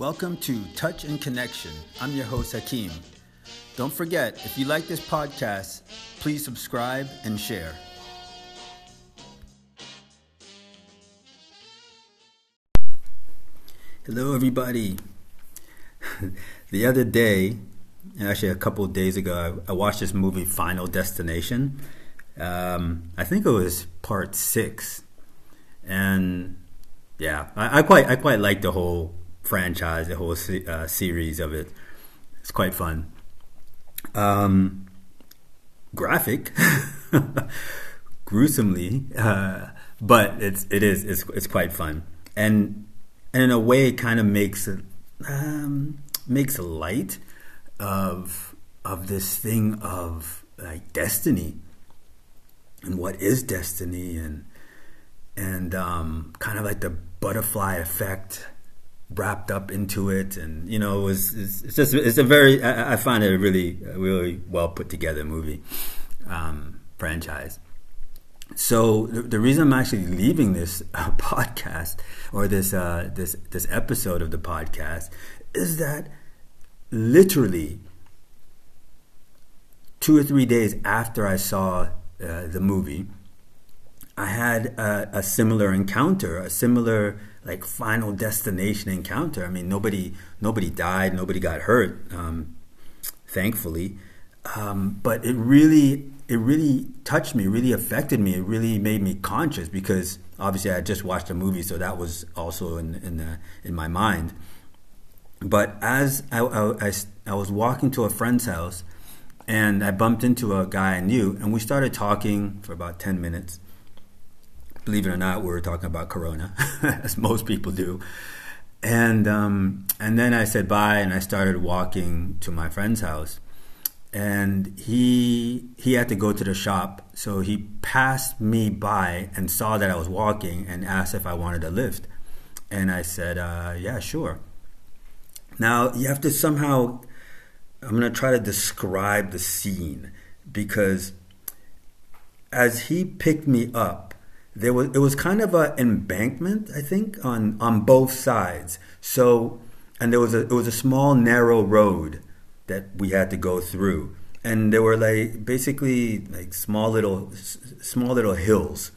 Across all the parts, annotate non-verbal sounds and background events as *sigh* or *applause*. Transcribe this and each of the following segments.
Welcome to Touch and Connection. I'm your host, Hakeem. Don't forget, if you like this podcast, please subscribe and share. Hello, everybody. *laughs* the other day, actually a couple days ago, I, watched this movie, Final Destination. Um, I think it was part six, and yeah, I, I quite I quite like the whole franchise, the whole uh, series of it. It's quite fun. Um, graphic, *laughs* gruesomely, uh, but it's it is it's it's quite fun, and and in a way, it kind of makes it um, makes light of of this thing of like destiny and what is destiny and and um, kind of like the butterfly effect wrapped up into it, and you know, it was it's, it's just it's a very I, I, find it a really really well put together movie um, franchise. So the, the, reason I'm actually leaving this uh, *laughs* podcast or this uh, this this episode of the podcast is that literally two or three days after I saw uh, the movie, I had a, a similar encounter, a similar like final destination encounter. I mean, nobody nobody died, nobody got hurt, um, thankfully. Um, but it really it really touched me, really affected me. It really made me conscious because obviously I just watched a movie, so that was also in in, the, in my mind. But as I, I, I, I was walking to a friend's house, and I bumped into a guy I knew, and we started talking for about ten minutes believe it or not, we were talking about Corona, *laughs* as most people do. And um, and then I said bye, and I started walking to my friend's house. And he he had to go to the shop, so he passed me by and saw that I was walking and asked if I wanted a lift. And I said, uh, "Yeah, sure." Now you have to somehow. I'm going to try to describe the scene because as he picked me up, there was it was kind of an embankment, I think, on on both sides. So, and there was a it was a small narrow road that we had to go through, and there were like basically like small little small little hills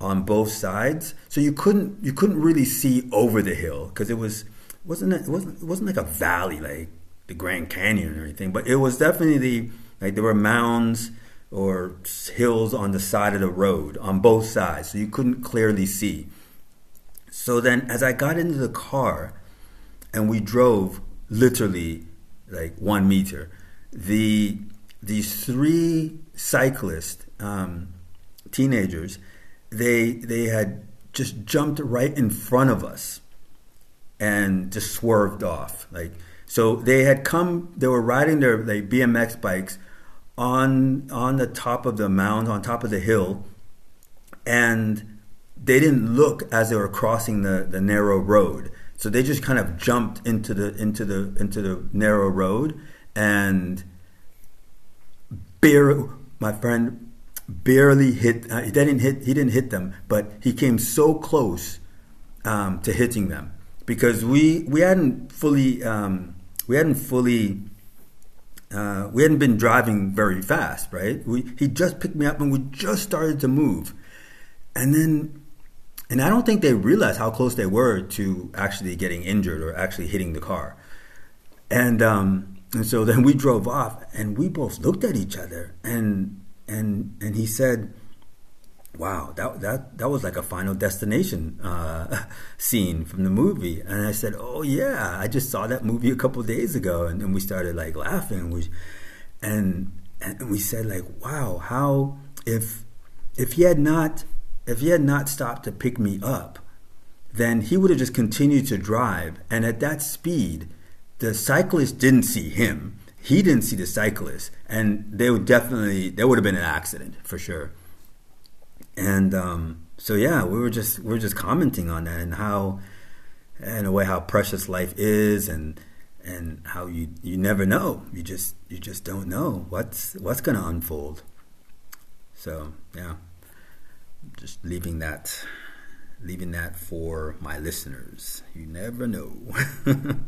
on both sides. So you couldn't you couldn't really see over the hill because it was wasn't it wasn't it wasn't like a valley like the Grand Canyon or anything, but it was definitely like there were mounds or hills on the side of the road on both sides, so you couldn't clearly see. So then, as I got into the car and we drove literally like one meter, the these three cyclists, um, teenagers, they they had just jumped right in front of us and just swerved off. Like so, they had come. They were riding their like BMX bikes on on the top of the mound, on top of the hill, and they didn't look as they were crossing the, the narrow road. So they just kind of jumped into the into the into the narrow road and bare my friend barely hit uh, he didn't hit he didn't hit them but he came so close um, to hitting them because we we hadn't fully um, we hadn't fully uh, we hadn't been driving very fast, right? We, he just picked me up and we just started to move. And then, and I don't think they realized how close they were to actually getting injured or actually hitting the car. And, um, and so *laughs* then we drove off and we both looked at each other and, and, and he said, wow, that that that was like a Final Destination uh, *laughs* scene from the movie. And I said, oh yeah, I just saw that movie a couple days ago, and, and we started like laughing. And we, and and we said like, wow, how if if he had not if he had not stopped to pick me up, then he would have just continued to drive. And at that speed, the cyclist didn't see him. He didn't see the cyclist, and they would definitely there would have been an accident for sure and um, so yeah, we were just we were just commenting on that and how, in a way, how precious life is, and and how you you never know. You just you just don't know what's what's going to unfold. So yeah, just leaving that leaving that for my listeners. You never know. *laughs*